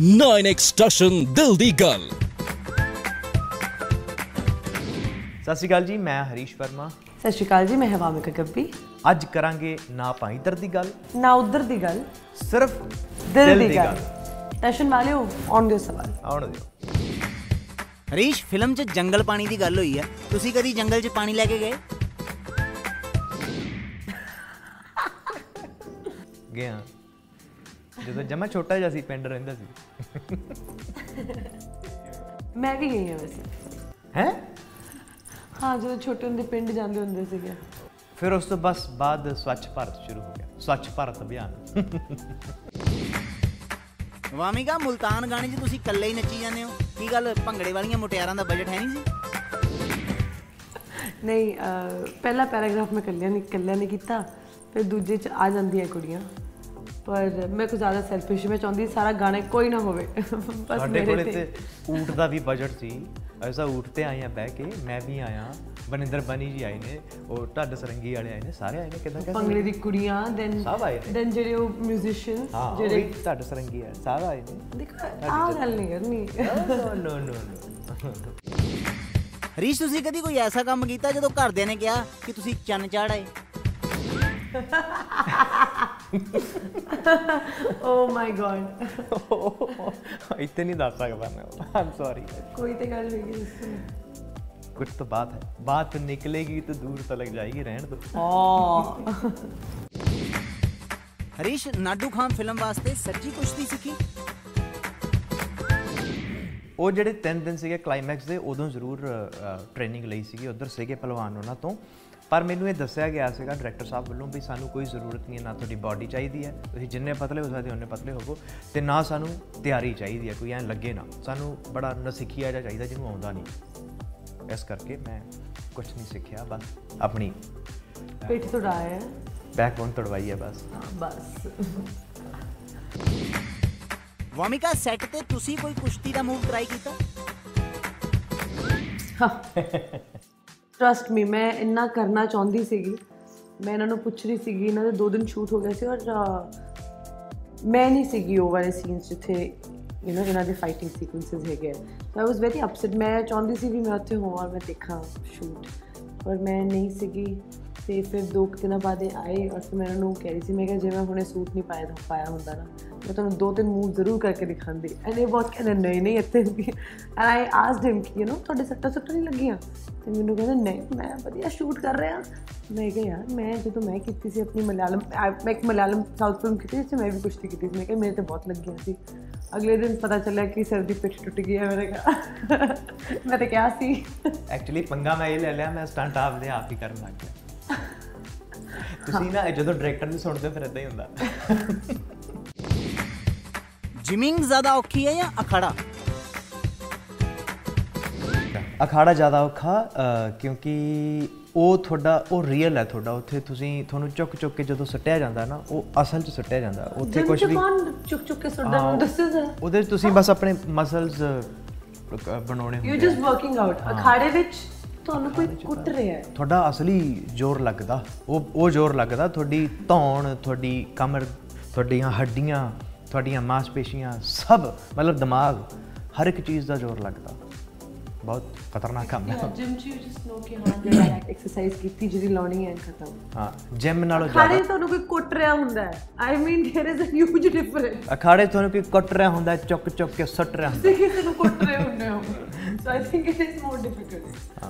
9x station ਦਿਲ ਦੀ ਗੱਲ ਸਤਿ ਸ਼੍ਰੀ ਅਕਾਲ ਜੀ ਮੈਂ ਹਰੀਸ਼ ਵਰਮਾ। ਸਤਿ ਸ਼੍ਰੀ ਅਕਾਲ ਜੀ ਮੈਂ ਹਵਾਮਿਕਾ ਗੱਬੀ। ਅੱਜ ਕਰਾਂਗੇ ਨਾ ਪਾਈ ਦਰ ਦੀ ਗੱਲ ਨਾ ਉਧਰ ਦੀ ਗੱਲ ਸਿਰਫ ਦਿਲ ਦੀ ਗੱਲ। ਟੈਸ਼ਨ ਵਾਲਿਓ ਆਨ ਦਿਓ ਸਵਾਲ। ਆਉਣ ਦਿਓ। ਹਰੀਸ਼ ਫਿਲਮ 'ਚ ਜੰਗਲ ਪਾਣੀ ਦੀ ਗੱਲ ਹੋਈ ਹੈ। ਤੁਸੀਂ ਕਦੀ ਜੰਗਲ 'ਚ ਪਾਣੀ ਲੈ ਕੇ ਗਏ? ਗਿਆ ਜਦੋਂ ਜਮਾ ਛੋਟਾ ਜਿਹਾ ਸੀ ਪਿੰਡ ਰਹਿੰਦਾ ਸੀ। ਮੈਂ ਵੀ ਗਈ ਹਾਂ ਵੈਸੇ। ਹੈ? ਹਾਂ ਜਦੋਂ ਛੋਟੇ ਹੁੰਦੇ ਪਿੰਡ ਜਾਂਦੇ ਹੁੰਦੇ ਸੀਗੇ। ਫਿਰ ਉਸ ਤੋਂ ਬਸ ਬਾਅਦ ਸਵੱਛ ਭਾਰਤ ਸ਼ੁਰੂ ਹੋ ਗਿਆ। ਸਵੱਛ ਭਾਰਤ ਅਭਿਆਨ। ਵਾਮਿਕਾ ਮੁਲਤਾਨ ਗਾਣੇ 'ਚ ਤੁਸੀਂ ਇਕੱਲੇ ਹੀ ਨੱਚੀ ਜਾਂਦੇ ਹੋ? ਕੀ ਗੱਲ ਭੰਗੜੇ ਵਾਲੀਆਂ ਮੁਟਿਆਰਾਂ ਦਾ ਬਜਟ ਹੈ ਨਹੀਂ ਸੀ? ਨਹੀਂ ਪਹਿਲਾ ਪੈਰਾਗ੍ਰਾਫ ਮੈਂ ਕੱਲਿਆਂ ਨੇ ਕੱਲਿਆਂ ਨੇ ਕੀਤਾ ਫਿਰ ਦੂਜੇ ਚ ਆ ਜਾਂਦੀਆਂ ਕੁੜੀਆਂ। ਪਰ ਮੈਂ ਕੁਝ ਜ਼ਿਆਦਾ ਸੈਲਫਿਸ਼ ਮੈਂ ਚਾਹੁੰਦੀ ਸਾਰਾ ਗਾਣਾ ਕੋਈ ਨਾ ਹੋਵੇ। ਬਸ ਸਾਡੇ ਮੇਰੇ ਕੋਲੇ ਤੇ। ਊਠ ਦਾ ਵੀ ਬਜਟ ਸੀ। ਐਸਾ ਊਠ ਤੇ ਆਏ ਆ ਬਹਿ ਕੇ ਮੈਂ ਵੀ ਆਇਆ ਬਨਿੰਦਰ ਬਨੀ ਜੀ ਆਏ ਨੇ ਉਹ ਢੱਡ ਸਰੰਗੀ ਵਾਲੇ ਆਏ ਨੇ ਸਾਰੇ ਆਏ ਨੇ ਕਿਦਾਂ ਭੰਗੜੇ ਦੀ ਕੁੜੀਆਂ ਦੈਨ ਸਭ ਆਏ ਨੇ। ਦੈਨ ਜਿਹੜੇ ਉਹ ਮਿਊਜ਼ੀਸ਼ੀਅਨ ਜਿਹੜੇ ਢੱਡ ਸਰੰਗੀ ਆ ਸਾਰੇ ਆਏ ਨੇ। ਦੇਖੋ ਆ ਗੱਲ ਨਹੀਂ ਕਰਨੀ। ਨੋ ਨੋ ਨੋ ਨੋ ਹਰੀਸ਼ ਤੁਸੀਂ ਕਦੀ ਕੋਈ ਐਸਾ ਕੰਮ ਕੀਤਾ ਜਦੋਂ ਘਰਦਿਆਂ ਨੇ ਕਿਹਾ ਕਿ ਤੁਸੀਂ ਚੰਨ ਚਾੜਾਏ ਓ ਮਾਈ ਗॉड ਇਤੇ ਨਹੀਂ ਦੱਸ ਸਕਦਾ ਮੈਂ ਆਮ ਸੌਰੀ ਕੋਈ ਤੇ ਗੱਲ ਹੋਈ ਜਿਸ कुछ तो बात है। बात निकलेगी तो दूर तलक जाएगी ਰਹਿਣ दो। ਹਰੀਸ਼ ਨਾਡੂ ਖਾਨ ਫਿਲਮ ਵਾਸਤੇ ਸੱਚੀ ਕੁਸ਼ਤੀ ਸਿੱਖੀ ਉਹ ਜਿਹੜੇ 3 ਦਿਨ ਸੀਗੇ ਕਲਾਈਮੈਕਸ ਦੇ ਉਦੋਂ ਜ਼ਰੂਰ ਟ੍ਰੇਨਿੰਗ ਲਈ ਸੀਗੀ ਉਧਰ ਸੀਗੇ ਪਹਿਲਵਾਨ ਉਹਨਾਂ ਤੋਂ। ਪਰ ਮੈਨੂੰ ਇਹ ਦੱਸਿਆ ਗਿਆ ਸੀਗਾ ਡਾਇਰੈਕਟਰ ਸਾਹਿਬ ਵੱਲੋਂ ਵੀ ਸਾਨੂੰ ਕੋਈ ਜ਼ਰੂਰਤ ਨਹੀਂ ਹੈ ਨਾ ਤੁਹਾਡੀ ਬਾਡੀ ਚਾਹੀਦੀ ਹੈ। ਤੁਸੀਂ ਜਿੰਨੇ ਪਤਲੇ ਹੋ ਸਕਦੇ ਉਹਨੇ ਪਤਲੇ ਹੋਵੋ ਤੇ ਨਾ ਸਾਨੂੰ ਤਿਆਰੀ ਚਾਹੀਦੀ ਹੈ ਕੋਈ ਐਂ ਲੱਗੇ ਨਾ। ਸਾਨੂੰ ਬੜਾ ਨਸਿੱਖਿਆ ਜਿਹਾ ਚਾਹੀਦਾ ਜਿਹਨੂੰ ਆਉਂਦਾ ਨਹੀਂ। ਇਸ ਕਰਕੇ ਮੈਂ ਕੁਝ ਨਹੀਂ ਸਿੱਖਿਆ ਬਸ ਆਪਣੀ ਪਿੱਠ ਤੋਂ ਡਾਇਆ ਬੈਕਬੋਨ ਤੜਵਾਈ ਹੈ ਬਸ। ਬਸ। ਵਾਮਿਕਾ ਸੈੱਟ ਤੇ ਤੁਸੀਂ ਕੋਈ ਕੁਸ਼ਤੀ ਦਾ ਮੂਵ ਟਰਾਈ ਕੀਤਾ? ਟਰਸਟ ਮੀ ਮੈਂ ਇੰਨਾ ਕਰਨਾ ਚਾਹੁੰਦੀ ਸੀਗੀ। ਮੈਂ ਇਹਨਾਂ ਨੂੰ ਪੁੱਛ ਰਹੀ ਸੀਗੀ ਇਹਨਾਂ ਦੇ ਦੋ ਦਿਨ ਸ਼ੂਟ ਹੋ ਗਏ ਸੀ ਔਰ ਅਹ, ਮੈਂ ਨਹੀਂ ਸੀਗੀ ਉਹ ਵਾਲੇ ਸੀਨਸ ਜਿੱਥੇ ਯੂ نو ਇਹਨਾਂ ਦੇ ਫਾਈਟਿੰਗ ਸੀਕੁਐਂਸਸ ਹੈਗੇ ਆਈ ਵਾਸ ਵੈਰੀ ਅਪਸੈਟ ਮੈਂ ਚਾਹੁੰਦੀ ਸੀ ਵੀ ਮੈਂ ਉੱਥੇ ਹੋਵਾਂ ਮੈਂ ਦੇਖਾਂ ਸ਼ੂਟ ਔਰ ਮੈਂ ਨਹੀਂ ਸੀਗੀ ਤੇ ਫਿਰ ਦੋ ਕੁ ਦਿਨਾਂ ਬਾਅਦ ਇਹ ਆਏ ਔਰ ਫਿਰ ਮੈਂ ਇਹਨਾਂ ਨੂੰ ਕਹਿ ਰਹੀ ਸੀ, ਮੈਂ ਕਿਹਾ ਜੇ ਮੈਂ ਹੁਣੇ ਸੂਟ ਨਹੀਂ ਪਾਇਆ ਤਾਂ ਪਾਇਆ ਹੁੰਦਾ ਨਾ। ਮੈਂ ਤੁਹਾਨੂੰ ਦੋ ਤਿੰਨ ਮੂਵ ਜ਼ਰੂਰ ਕਰਕੇ ਦਿਖਾਉਂਦੀ। ਐਂਡ ਇਹ ਬਹੁਤ ਕਹਿੰਦੇ, ਨਹੀਂ ਨਹੀਂ, ਇੱਥੇ ਵੀ। ਐਂਡ ਆਈ ਆਸਕਡ ਹਿਮ ਕਿ ਯੂ نو ਤੁਹਾਡੇ ਸੱਟਾਂ ਸੁੱਟਾਂ ਨਹੀਂ ਲੱਗੀਆਂ? ਤੇ ਮੈਨੂੰ ਕਹਿੰਦਾ, ਨਹੀਂ, ਮੈਂ ਵਧੀਆ ਸ਼ੂਟ ਕਰ ਰਿਹਾ। ਮੈਂ ਕਿਹਾ, ਯਾਰ, ਮੈਂ ਜਦੋਂ ਮੈਂ ਕੀਤੀ ਸੀ ਆਪਣੀ ਮਲਿਆਲਮ ਮੈਂ ਇੱਕ ਮਲਿਆਲਮ ਸਾਊਥ ਫਿਲਮ ਕੀਤੀ ਸੀ, ਮੈਂ ਵੀ ਕੁਸ਼ਤੀ ਕੀਤੀ ਸੀ। ਮੈਂ ਕਿਹਾ, ਮੇਰੇ ਤੇ ਬਹੁਤ ਲੱਗੀਆਂ ਸੀ। ਅਗਲੇ ਦਿਨ ਪਤਾ ਚੱਲਿਆ ਕਿ ਸਿਰ ਦੀ ਪਿੱਠ ਟੁੱਟ ਗਈ ਹੈ ਮੇਰੇ ਕਿਹਾ ਮੈਂ ਤਾਂ ਕਿਹਾ ਸੀ ਐਕਚੁਅਲੀ ਪੰਗਾ ਮੈਂ ਇਹ ਲੈ ਲਿਆ ਮੈਂ ਸਟੰਟ ਆਪਦੇ ਆਪ ਹੀ ਕਰਨ ਲੱਗ ਗਿਆ ਤੁਸੀਂ ਨਾ ਇਹ ਜਦੋਂ ਡਾਇਰੈਕਟਰ ਨਹੀਂ ਸੁਣਦੇ ਫਿਰ ਇਦਾਂ ਹੀ ਹੁੰਦਾ ਜਿਮਿੰਗ ਜ਼ਿਆਦਾ ਔਖੀ ਹੈ ਜਾਂ ਅਖਾੜਾ ਅਖਾੜਾ ਜ਼ਿਆਦਾ ਔਖਾ ਅ, ਕਿਉਂਕਿ ਉਹ ਤੁਹਾਡਾ ਉਹ ਰੀਅਲ ਹੈ ਤੁਹਾਡਾ। ਉੱਥੇ ਤੁਸੀਂ ਤੁਹਾਨੂੰ ਚੁੱਕ ਚੁੱਕ ਕੇ ਜਦੋਂ ਸੱਟਿਆ ਜਾਂਦਾ ਨਾ ਉਹ ਅਸਲ 'ਚ ਸੱਟਿਆ ਜਾਂਦਾ। ਉੱਥੇ ਕੁਝ ਵੀ ਚੁੱਕ ਚੁੱਕ ਕੇ ਸੁਣਦਾ ਮੈਨੂੰ ਦੱਸੋ ਉਹਦੇ ਤੁਸੀਂ ਬਸ ਆਪਣੇ ਮਸਲਸ ਬਣਾਉਣੇ ਯੂ ਹੁੰਦੇ ਆ। ਜਸਟ ਵਰਕਿੰਗ ਆਊਟ ਅਖਾੜੇ ਵਿੱਚ ਤੁਹਾਨੂੰ ਕੋਈ ਕੁੱਟ ਰਿਹਾ ਹੈ। ਤੁਹਾਡਾ ਅਸਲੀ ਜ਼ੋਰ ਲੱਗਦਾ। ਉਹ ਉਹ ਜ਼ੋਰ ਲੱਗਦਾ। ਤੁਹਾਡੀ ਧੌਣ ਤੁਹਾਡੀ ਕਮਰ ਤੁਹਾਡੀਆਂ ਹੱਡੀਆਂ ਤੁਹਾਡੀਆਂ ਮਾਸਪੇਸ਼ੀਆਂ ਸਭ ਮਤਲਬ ਦਿਮਾਗ ਹਰ ਇੱਕ ਚੀਜ਼ ਦਾ ਜ਼ੋਰ ਲੱਗਦਾ। ਬਹੁਤ ਖਤਰਨਾਕ ਕੰਮ ਹੈ ਜਿਮ ਚ ਯੂ ਜਸਟ ਨੋ ਕਿ ਹਾਂ ਜਿਹੜਾ ਐਕਸਰਸਾਈਜ਼ ਕੀਤੀ ਜਿਹੜੀ ਲਾਉਣੀ ਹੈ ਖਤਮ ਹਾਂ ਜਿਮ ਨਾਲੋਂ ਅਖਾੜੇ ਜ਼ਿਆਦਾ 'ਚ ਤੁਹਾਨੂੰ ਕੋਈ ਕੁੱਟ ਰਿਹਾ ਹੁੰਦਾ ਹੈ I mean there is a huge difference ਅਖਾੜੇ 'ਚ ਤੁਹਾਨੂੰ ਕੋਈ ਕੁੱਟ ਰਿਹਾ ਹੁੰਦਾ ਚੁੱਕ ਚੁੱਕ ਕੇ ਸੁੱਟ ਰਿਹਾ ਹੁੰਦਾ ਤੁਸੀਂ ਕਿਸੇ ਨੂੰ ਕੁੱਟ ਰਹੇ ਹੁੰਦੇ ਹੋ so I think it is more difficult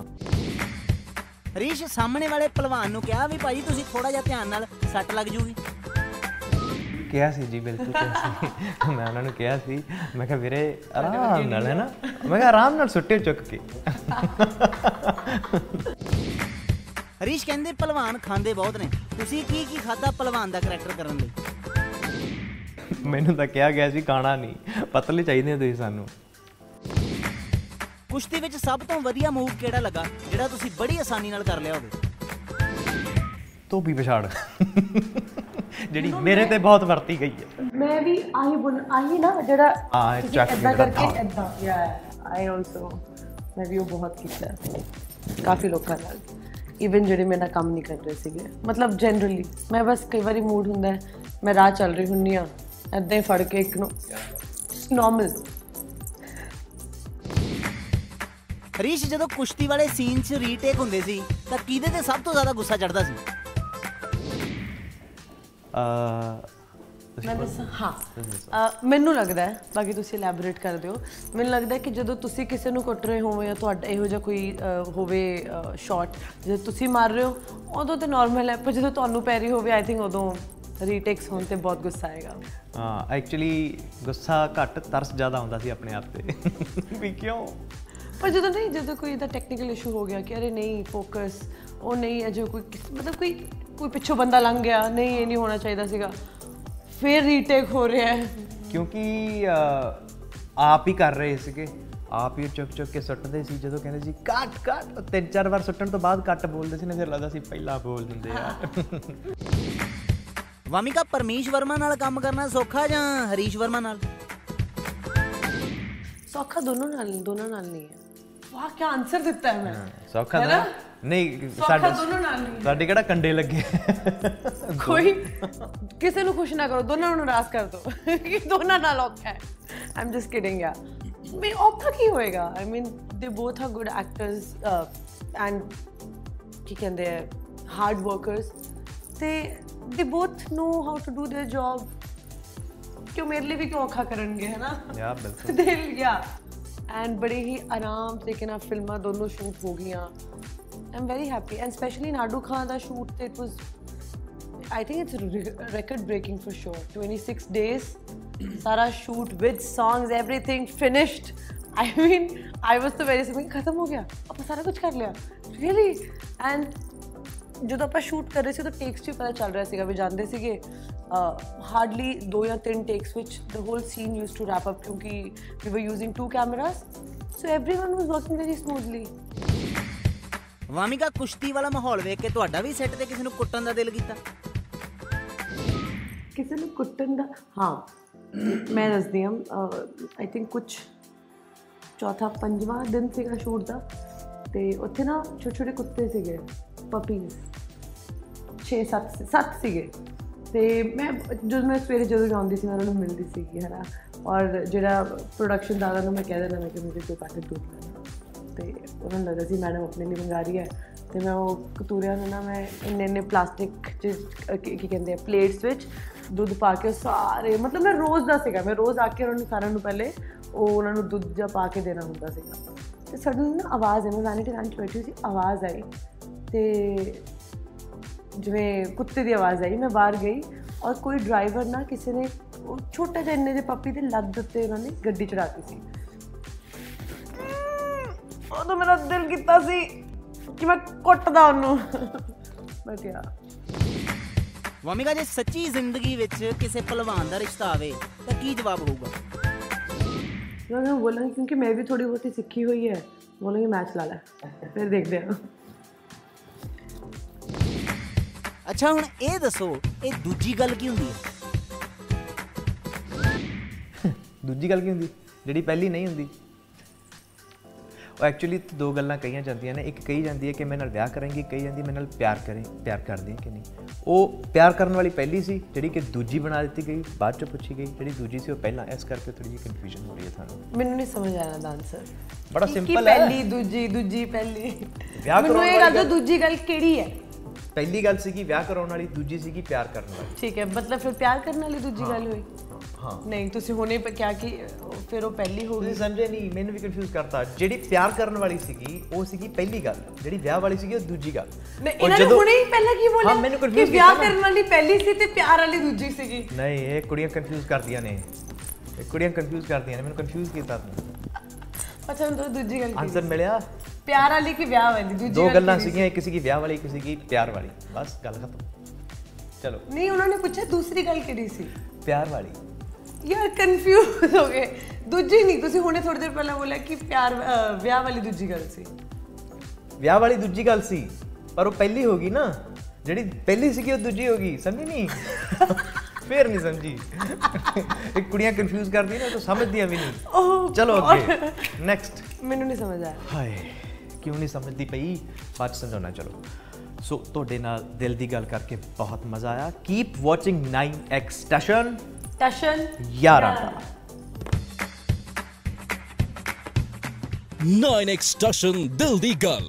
Harish ਸਾਹਮਣੇ ਵਾਲੇ ਪਹਿਲਵਾਨ ਨੂੰ ਕਿਹਾ ਵੀ ਭਾਈ ਤੁਸੀਂ ਥੋੜਾ ਜਿਹਾ ਧਿਆਨ ਨਾਲ ਸੱਟ ਲੱਗ ਜੂਗੀ ਕਿਹਾ ਸੀ ਜੀ ਬਿਲਕੁਲ ਕਿਹਾ ਸੀ। ਮੈਂ ਉਹਨਾਂ ਨੂੰ ਕਿਹਾ ਸੀ ਮੈਂ ਕਿਹਾ ਵੀਰੇ ਆਰਾਮ ਨਾਲ ਹੈ ਨਾ? ਮੈਂ ਕਿਹਾ ਆਰਾਮ ਨਾਲ ਸੁੱਟੇ ਚੁੱਕ ਕੇ। ਹਰੀਸ਼ ਕਹਿੰਦੇ ਪਹਿਲਵਾਨ ਖਾਂਦੇ ਬਹੁਤ ਨੇ। ਤੁਸੀਂ ਕੀ ਕੀ ਖਾਦਾ ਪਹਿਲਵਾਨ ਦਾ ਕਰੈਕਟਰ ਕਰਨ ਲਈ? ਮੈਨੂੰ ਤਾਂ ਕਿਹਾ ਗਿਆ ਸੀ ਖਾਣਾ ਨਹੀਂ। ਪਤਲੇ ਚਾਹੀਦੇ ਤੁਸੀਂ ਸਾਨੂੰ। ਕੁਸ਼ਤੀ ਵਿੱਚ ਸਭ ਤੋਂ ਵਧੀਆ ਮੂਵ ਕਿਹੜਾ ਲੱਗਾ ਜਿਹੜਾ ਤੁਸੀਂ ਬੜੀ ਆਸਾਨੀ ਨਾਲ ਕਰ ਲਿਆ ਹੋਵੇ? ਧੋਬੀ ਪਛਾੜ। ਜਿਹੜੀ ਮੇਰੇ ਤੇ ਬਹੁਤ ਵਰਤੀ ਗਈ ਹੈ। ਮੈਂ ਵੀ ਆਹੀ ਬੁਣ ਆਹੀ ਨਾ ਜਿਹੜਾ ਹਾਂ, ਚੱਕ ਜਿਹੜਾ ਕਰਕੇ। ਇਦਾਂ ਯਾ ਆਈ ਆਲਸੋ ਮੈਂ ਵੀ ਉਹ ਬਹੁਤ ਕੀਤਾ। ਹੈ। ਕਾਫੀ ਲੋਕਾਂ ਨਾਲ। ਇਵਨ ਜਿਹੜੇ ਮੇਰੇ ਕੰਮ ਨਹੀਂ ਕਰ ਰਹੇ ਸੀਗੇ। ਮਤਲਬ ਜਨਰਲੀ ਮੈਂ ਬਸ ਕਈ ਵਾਰੀ ਮੂਡ ਹੁੰਦਾ ਹੈ ਮੈਂ ਰਾਹ ਚੱਲ ਰਹੀ ਹੁੰਨੀ ਆ ਏਦਾਂ ਹੀ ਫੜ ਕੇ ਇੱਕ ਨੂੰ ਨਾਰਮਲ ਹਰੀਸ਼ ਜਦੋਂ ਕੁਸ਼ਤੀ ਵਾਲੇ ਸੀਨ 'ਚ ਰੀਟੇਕ ਹੁੰਦੇ ਸੀ ਤਾਂ ਕਿਹਦੇ ਤੇ ਸਭ ਤੋਂ ਜ਼ਿਆਦਾ ਗੁੱਸਾ ਚੜਦਾ ਸੀ? ਮੈਂ ਦੱਸਾਂ? ਹਾਂ ਮੈਨੂੰ ਲੱਗਦਾ ਹੈ ਬਾਕੀ ਤੁਸੀਂ ਐਲੈਬੋਰੇਟ ਕਰ ਦਿਓ ਮੈਨੂੰ ਲੱਗਦਾ ਕਿ ਜਦੋਂ ਤੁਸੀਂ ਕਿਸੇ ਨੂੰ ਕੁੱਟ ਰਹੇ ਹੋਵੇ ਜਾਂ ਤੁਹਾਡਾ ਇਹੋ ਜਿਹਾ ਕੋਈ ਹੋਵੇ ਸ਼ਾਟ ਜਦੋਂ ਤੁਸੀਂ ਮਾਰ ਰਹੇ ਹੋ ਉਦੋਂ ਤੇ ਨਾਰਮਲ ਹੈ ਪਰ ਜਦੋਂ ਤੁਹਾਨੂੰ ਪੈ ਰਹੀ ਹੋਵੇ ਆਈ ਥਿੰਕ ਉਦੋਂ ਰੀਟੇਕਸ ਹੋਣ ਤੇ ਬਹੁਤ ਗੁੱਸਾ ਆਏਗਾ। ਹਾਂ ਐਕਚੁਅਲੀ ਗੁੱਸਾ ਘੱਟ ਤਰਸ ਜ਼ਿਆਦਾ ਆਉਂਦਾ ਸੀ ਆਪਣੇ ਆਪ ਤੇ। ਵੀ ਕਿਉਂ? ਪਰ ਜਦੋਂ ਨਹੀਂ ਜਦੋਂ ਕੋਈ ਇਹਦਾ ਟੈਕਨੀਕਲ ਇਸ਼ੂ ਹੋ ਗਿਆ ਕਿ ਅਰੇ ਨਹੀਂ ਫੋਕਸ ਉਹ ਨਹੀਂ ਅਜੇ ਕੋਈ ਮਤਲਬ ਕੋਈ ਕੋਈ ਪਿੱਛੋਂ ਬੰਦਾ ਲੰਘ ਗਿਆ ਨਹੀਂ ਇਹ ਨਹੀਂ ਹੋਣਾ ਚਾਹੀਦਾ ਸੀਗਾ। ਫਿਰ ਰੀਟੇਕ ਹੋ ਰਿਹਾ ਹੈ। ਕਿਉਂਕਿ ਆਪ ਹੀ ਕਰ ਰਹੇ ਸੀਗੇ। ਆਪ ਹੀ ਚੁੱਕ ਚੁੱਕ ਕੇ ਸੁੱਟਦੇ ਸੀ ਜਦੋਂ ਕਹਿੰਦੇ ਸੀ ਕੱਟ ਕੱਟ ਤਿੰਨ ਚਾਰ ਵਾਰ ਸੁੱਟਣ ਤੋਂ ਬਾਅਦ ਕੱਟ ਬੋਲਦੇ ਸੀ ਨਾ ਫਿਰ ਲੱਗਦਾ ਸੀ ਪਹਿਲਾਂ ਬੋਲ ਦਿੰਦੇ ਆ। ਵਾਮਿਕਾ ਪਰਮੇਸ਼ ਵਰਮਾ ਨਾਲ ਕੰਮ ਕਰਨਾ ਸੌਖਾ ਜਾਂ ਹਰੀਸ਼ ਵਰਮਾ ਨਾਲ? ਸੌਖਾ ਦੋਨੋਂ ਨਾਲ ਦੋਨੋਂ ਨਾਲ ਨਹੀਂ ਹੈ। ਵਾਹ ਕੀ ਆਨਸਰ ਦਿੱਤਾ ਹੈ ਮੈਂ। ਸੌਖਾ ਨਾ? ਨਹੀਂ ਸੌਖਾ ਸਾਡੇ ਦੋਨੋਂ ਨਾਲ ਨਹੀਂ ਹੈ। ਸਾਡੇ ਕਿਹੜਾ ਕੰਡੇ ਲੱਗੇ ਕੋਈ ਕਿਸੇ ਨੂੰ ਖੁਸ਼ ਨਾ ਕਰੋ ਦੋਨਾਂ ਨੂੰ ਨਾਰਾਜ਼ ਕਰ ਦਿਓ ਕਿ ਦੋਨਾਂ ਨਾਲ ਔਖਾ ਹੈ ਆਮ ਜਸਟ ਕਿਡਿੰਗ ਯਾ ਮੈਂ ਔਖਾ ਕੀ ਹੋਏਗਾ I mean they both are good actors and ਕੀ ਕਹਿੰਦੇ ਹੈ ਹਾਰਡ ਵਰਕਰਸ ਤੇ they both know how to do their job ਕਿਉਂ ਮੇਰੇ ਲਈ ਵੀ ਕਿਉਂ ਔਖਾ ਕਰਨਗੇ ਹੈ ਨਾ ਯਾ ਬਿਲਕੁਲ ਦਿਲ ਗਿਆ ਐਂਡ ਬੜੇ ਹੀ ਆਰਾਮ ਤਰੀਕੇ ਨਾਲ ਫਿਲਮਾਂ ਦੋਨੋਂ ਸ਼ੂਟ ਹੋ ਗਈਆਂ I am very happy and specially Nadu Khan the shoot ਤੇ it was I think it's record breaking for sure. 26 days, सारा shoot with songs, everything finished. I mean, I was so very surprised. खत्म हो गया ਆਪਾਂ ਸਾਰਾ ਕੁਝ ਕਰ ਲਿਆ really and ਜਦੋਂ ਆਪਾਂ ਸ਼ੂਟ ਕਰ ਰਹੇ ਸੀ ਤਾਂ ਟੇਕਸ 'ਚ ਵੀ ਪਤਾ ਚੱਲ ਰਿਹਾ ਸੀਗਾ ਵੀ ਜਾਂਦੇ ਸੀਗੇ ਹਾਰਡਲੀ ਦੋ ਜਾਂ ਤਿੰਨ ਟੇਕਸ ਵਿੱਚ the whole scene used to wrap up ਕਿਉਂਕਿ we were using two cameras so everyone was working very smoothly Wamiqa ਕੁਸ਼ਤੀ ਵਾਲਾ ਮਾਹੌਲ ਵੇਖ ਕੇ ਤੁਹਾਡਾ ਵੀ ਸੈੱਟ ਤੇ ਕਿਸੇ ਨੂੰ ਕੁੱਟਣ ਦਾ ਦਿਲ ਕੀਤਾ? ਕਿਸੇ ਨੂੰ ਕੁੱਟਣ ਦਾ? ਹਾਂ, ਮੈਂ ਦੱਸਦੀ ਹਾਂ ਆਈ ਥਿੰਕ ਕੁਝ ਚੌਥਾ, ਪੰਜਵਾਂ ਦਿਨ ਸੀਗਾ ਸ਼ੂਟ ਦਾ ਤੇ ਉੱਥੇ ਨਾ ਛੋਟੇ ਛੋਟੇ ਕੁੱਤੇ ਸੀਗੇ ਪਪੀਜ਼ 6 7 7 ਸੀਗੇ। ਤੇ ਮੈਂ ਜਦੋਂ ਮੈਂ ਸਵੇਰੇ ਜਦੋਂ ਜਾਂਦੀ ਸੀ, ਮੈਂ ਉਹਨਾਂ ਨੂੰ ਮਿਲਦੀ ਸੀਗੀ, ਹਨਾ। ਔਰ ਜਿਹੜਾ ਪ੍ਰੋਡਕਸ਼ਨ ਦਾਦਾ ਨੂੰ ਮੈਂ ਕਹਿ ਦਿੰਦਾ ਮੈਂ ਕਿ ਮੈਨੂੰ ਕੋਈ ਪੈਕੇਟ ਦੁੱਧ ਲੈਣਾ ਤੇ ਉਹਨਾਂ ਨੂੰ ਲੱਗਦਾ ਸੀ ਮੈਡਮ ਆਪਣੇ ਲਈ ਮੰਗਾ ਰਹੀ ਹੈ। ਤੇ ਮੈਂ ਉਹ ਕਤੂਰਿਆਂ ਨੂੰ ਨਾ ਮੈਂ ਇੰਨੇ ਇੰਨੇ ਪਲਾਸਟਿਕ ਚ, ਅਹ ਕੀ ਕੀ ਕਹਿੰਦੇ ਆ ਪਲੇਟਸ ਵਿੱਚ ਦੁੱਧ ਪਾ ਕੇ ਸਾਰੇ, ਮਤਲਬ ਮੈਂ ਰੋਜ਼ ਦਾ ਸੀਗਾ, ਮੈਂ ਰੋਜ਼ ਆ ਕੇ ਉਹਨਾਂ ਨੂੰ ਸਾਰਿਆਂ ਨੂੰ ਪਹਿਲੇ ਉਹ ਉਹਨਾਂ ਨੂੰ ਦੁੱਧ ਜਾਂ ਪਾ ਕੇ ਦੇਣਾ ਹੁੰਦਾ ਸੀਗਾ। ਤੇ ਸਡਨ ਨਾ ਆਵਾਜ਼ ਆਈ, ਮੈਂ ਵੈਨਿਟੀ ਨਾਲ ਬੈਠੀ ਸੀ, ਆਵਾਜ਼ ਆਈ। ਤੇ ਜਿਵੇਂ ਕੁੱਤੇ ਦੀ ਆਵਾਜ਼ ਆਈ, ਮੈਂ ਬਾਹਰ ਗਈ ਔਰ ਕੋਈ ਡਰਾਈਵਰ ਨਾ ਕਿਸੇ ਨੇ ਉਹ ਛੋਟਾ ਜਿਹਾ ਇੰਨੇ ਦੇ ਪੱਪੀ ਦੇ ਲੱਦ ਉੱਤੇ ਉਹਨਾਂ ਨੇ ਗੱਡੀ ਚੜਾਤੀ ਸੀ। ਉਦੋਂ ਮੇਰਾ ਦਿਲ ਕੀਤਾ ਸੀ ਕਿ ਮੈਂ ਕੁੱਟਦਾ ਉਹਨੂੰ। ਬਟ ਯਾ ਵਾਮਿਕਾ ਜੇ ਸੱਚੀ ਜ਼ਿੰਦਗੀ ਵਿੱਚ ਕਿਸੇ ਪਹਿਲਵਾਨ ਦਾ ਰਿਸ਼ਤਾ ਆਵੇ ਤਾਂ ਕੀ ਜਵਾਬ ਹੋਊਗਾ? ਮੈਂ ਉਹਨੂੰ ਬੋਲਾਂਗੀ ਕਿਉਂਕਿ ਮੈਂ ਵੀ ਥੋੜੀ ਬਹੁਤੀ ਸਿੱਖੀ ਹੋਈ ਹੈ। ਬੋਲਾਂਗੀ ਮੈਚ ਲਾ ਲੈ। ਫਿਰ ਦੇਖਦੇ ਹਾਂ। ਅੱਛਾ ਹੁਣ ਇਹ ਦੱਸੋ ਇਹ ਦੂਜੀ ਗੱਲ ਕੀ ਹੁੰਦੀ ਹੈ? ਦੂਜੀ ਗੱਲ ਕੀ ਹੁੰਦੀ? ਜਿਹੜੀ ਪਹਿਲੀ ਨਹੀਂ ਹੁੰਦੀ। ਉਹ ਐਕਚੁਅਲੀ ਦੋ ਗੱਲਾਂ ਕਹੀਆਂ ਜਾਂਦੀਆਂ ਨੇ। ਇੱਕ ਕਹੀ ਜਾਂਦੀ ਹੈ ਕਿ ਮੇਰੇ ਨਾਲ ਵਿਆਹ ਕਰਾਂਗੀ ਕਹੀ ਜਾਂਦੀ ਮੇਰੇ ਨਾਲ ਪਿਆਰ ਕਰੇ ਪਿਆਰ ਕਰਦੀ ਹੈ ਕਿ ਨਹੀਂ। ਉਹ ਪਿਆਰ ਕਰਨ ਵਾਲੀ ਪਹਿਲੀ ਸੀ ਜਿਹੜੀ ਕਿ ਦੂਜੀ ਬਣਾ ਦਿੱਤੀ ਗਈ ਬਾਅਦ ਚ ਪੁੱਛੀ ਗਈ। ਜਿਹੜੀ ਦੂਜੀ ਸੀ ਉਹ ਪਹਿਲਾਂ ਇਸ ਕਰਕੇ ਥੋੜੀ ਜਿਹੀ ਕਨਫਿਊਜ਼ਨ ਹੋ ਰਹੀ ਹੈ ਤੁਹਾਨੂੰ। ਮੈਨੂੰ ਨਹੀਂ ਸਮਝ ਆ ਰਿਹਾ ਦਾ ਆਨਸਰ ਬੜਾ simple ਹੈ। ਪਹਿਲੀ ਦੂਜੀ ਦੂਜੀ ਪਹਿਲੀ? ਵਿਆਹ ਮੈਨੂੰ ਕਰਾਉਣ ਇਹ ਗੱਲ ਦੂਜੀ ਗੱਲ ਕਿਹੜੀ ਹੈ? ਪਹਿਲੀ ਗੱਲ ਸੀਗੀ ਵਿਆਹ ਕਰਾਉਣ ਵਾਲੀ ਦੂਜੀ ਸੀਗੀ ਪਿਆਰ ਕਰਨ ਵਾਲੀ। ਠੀਕ ਹੈ ਮਤਲਬ ਫਿਰ ਪਿਆਰ ਕਰਨ ਵਾਲੀ ਦੂਜੀ ਗੱਲ ਹੋਈ। ਨਹੀਂ ਤੁਸੀਂ ਹੁਣੇ ਕਿਹਾ ਕਿ ਫਿਰ ਉਹ ਪਹਿਲੀ ਹੋ ਗਈ। ਸਮਝੇ ਨਹੀਂ ਮੈਨੂੰ ਵੀ ਕਨਫਿਊਜ਼ ਕਰਤਾ। ਜਿਹੜੀ ਪਿਆਰ ਕਰਨ ਵਾਲੀ ਸੀਗੀ ਉਹ ਸੀਗੀ ਪਹਿਲੀ ਗੱਲ। ਜਿਹੜੀ ਵਿਆਹ ਵਾਲੀ ਸੀਗੀ ਉਹ ਦੂਜੀ ਗੱਲ। ਨਹੀਂ ਇਹਨਾਂ ਨੇ ਹੁਣੇ ਹੀ ਪਹਿਲਾਂ ਕੀ ਬੋਲਿਆ? ਹਾਂ, ਮੈਨੂੰ ਕਿ confuse ਵਿਆਹ। ਕਰਨ ਵਾਲੀ ਪਹਿਲੀ ਸੀ ਤੇ ਪਿਆਰ ਵਾਲੀ ਦੂਜੀ ਸੀਗੀ। ਨਹੀਂ ਇਹ ਕੁੜੀਆਂ ਕਨਫਿਊਜ਼ ਕਰਦੀਆਂ ਨੇ। ਇਹ ਕੁੜੀਆਂ ਕਨਫਿਊਜ਼ ਕਰਦੀਆਂ ਨੇ। ਮੈਨੂੰ ਕਨਫਿਊਜ਼ ਕੀਤਾ ਤੂੰ। ਅੱਛਾ ਹੁਣ ਦੂਜੀ ਗੱਲ ਕੀ ਆਨਸਰ ਮਿਲਿਆ? ਪਿਆਰ ਵਾਲੀ ਕਿ ਵਿਆਹ ਵਾਲੀ? ਦੂਜੀ ਦੋ ਗੱਲ? ਸੀਗੀਆਂ ਇੱਕ ਸੀਗੀ ਵਿਆਹ ਵਾਲੀ ਇੱਕ ਸੀਗੀ ਪਿਆਰ ਵਾਲੀ। ਬਸ ਗੱਲ ਖਤਮ। ਚਲੋ। ਨਹੀਂ ਉਹਨਾਂ ਨੇ ਪੁੱਛਿਆ ਦੂਸਰੀ ਗੱਲ ਕਿਹੜੀ ਸੀ? ਪਿਆਰ ਵਾਲੀ। ਯਾਰ ਕਨਫਿਊਜ਼ ਹੋ ਗਏ ਦੂਜੀ ਨਹੀਂ ਤੁਸੀਂ ਹੁਣੇ ਥੋੜੀ ਦੇਰ ਪਹਿਲਾਂ ਬੋਲਿਆ ਕਿ ਪਿਆਰ ਅਹ, ਵਿਆਹ ਵਾਲੀ ਦੂਜੀ ਗੱਲ ਸੀ ਵਿਆਹ ਵਾਲੀ ਦੂਜੀ ਗੱਲ ਸੀ ਪਰ ਉਹ ਪਹਿਲੀ ਹੋ ਗਈ ਨਾ ਜਿਹੜੀ ਪਹਿਲੀ ਸੀਗੀ ਉਹ ਦੂਜੀ ਹੋ ਗਈ ਸਮਝੀ ਨਹੀਂ ਫੇਰ ਨਹੀਂ ਸਮਝੀ ਇਹ ਕੁੜੀਆਂ ਕਨਫਿਊਜ਼ ਕਰਦੀਆਂ ਨੇ ਉਹ ਤਾਂ ਸਮਝਦੀਆਂ ਵੀ ਨਹੀਂ ਓਹ ਚਲੋ God, ਅੱਗੇ ਨੈਕਸਟ ਮੈਨੂੰ ਨਹੀਂ ਸਮਝ ਆਇਆ ਹਾਏ ਕਿਉਂ ਨਹੀਂ ਸਮਝਦੀ ਪਈ ਬਾਅਦ 'ਚ ਸਮਝਾਉਣਾ ਚਲੋ ਸੋ ਤੁਹਾਡੇ ਨਾਲ ਦਿਲ ਦੀ ਗੱਲ ਕਰਕੇ ਬਹੁਤ ਮਜ਼ਾ ਆਇਆ keep watching 9x station Tashan 11 ਦਾ 9x ਟਸ਼ਨ ਦਿਲ ਦੀ ਗੱਲ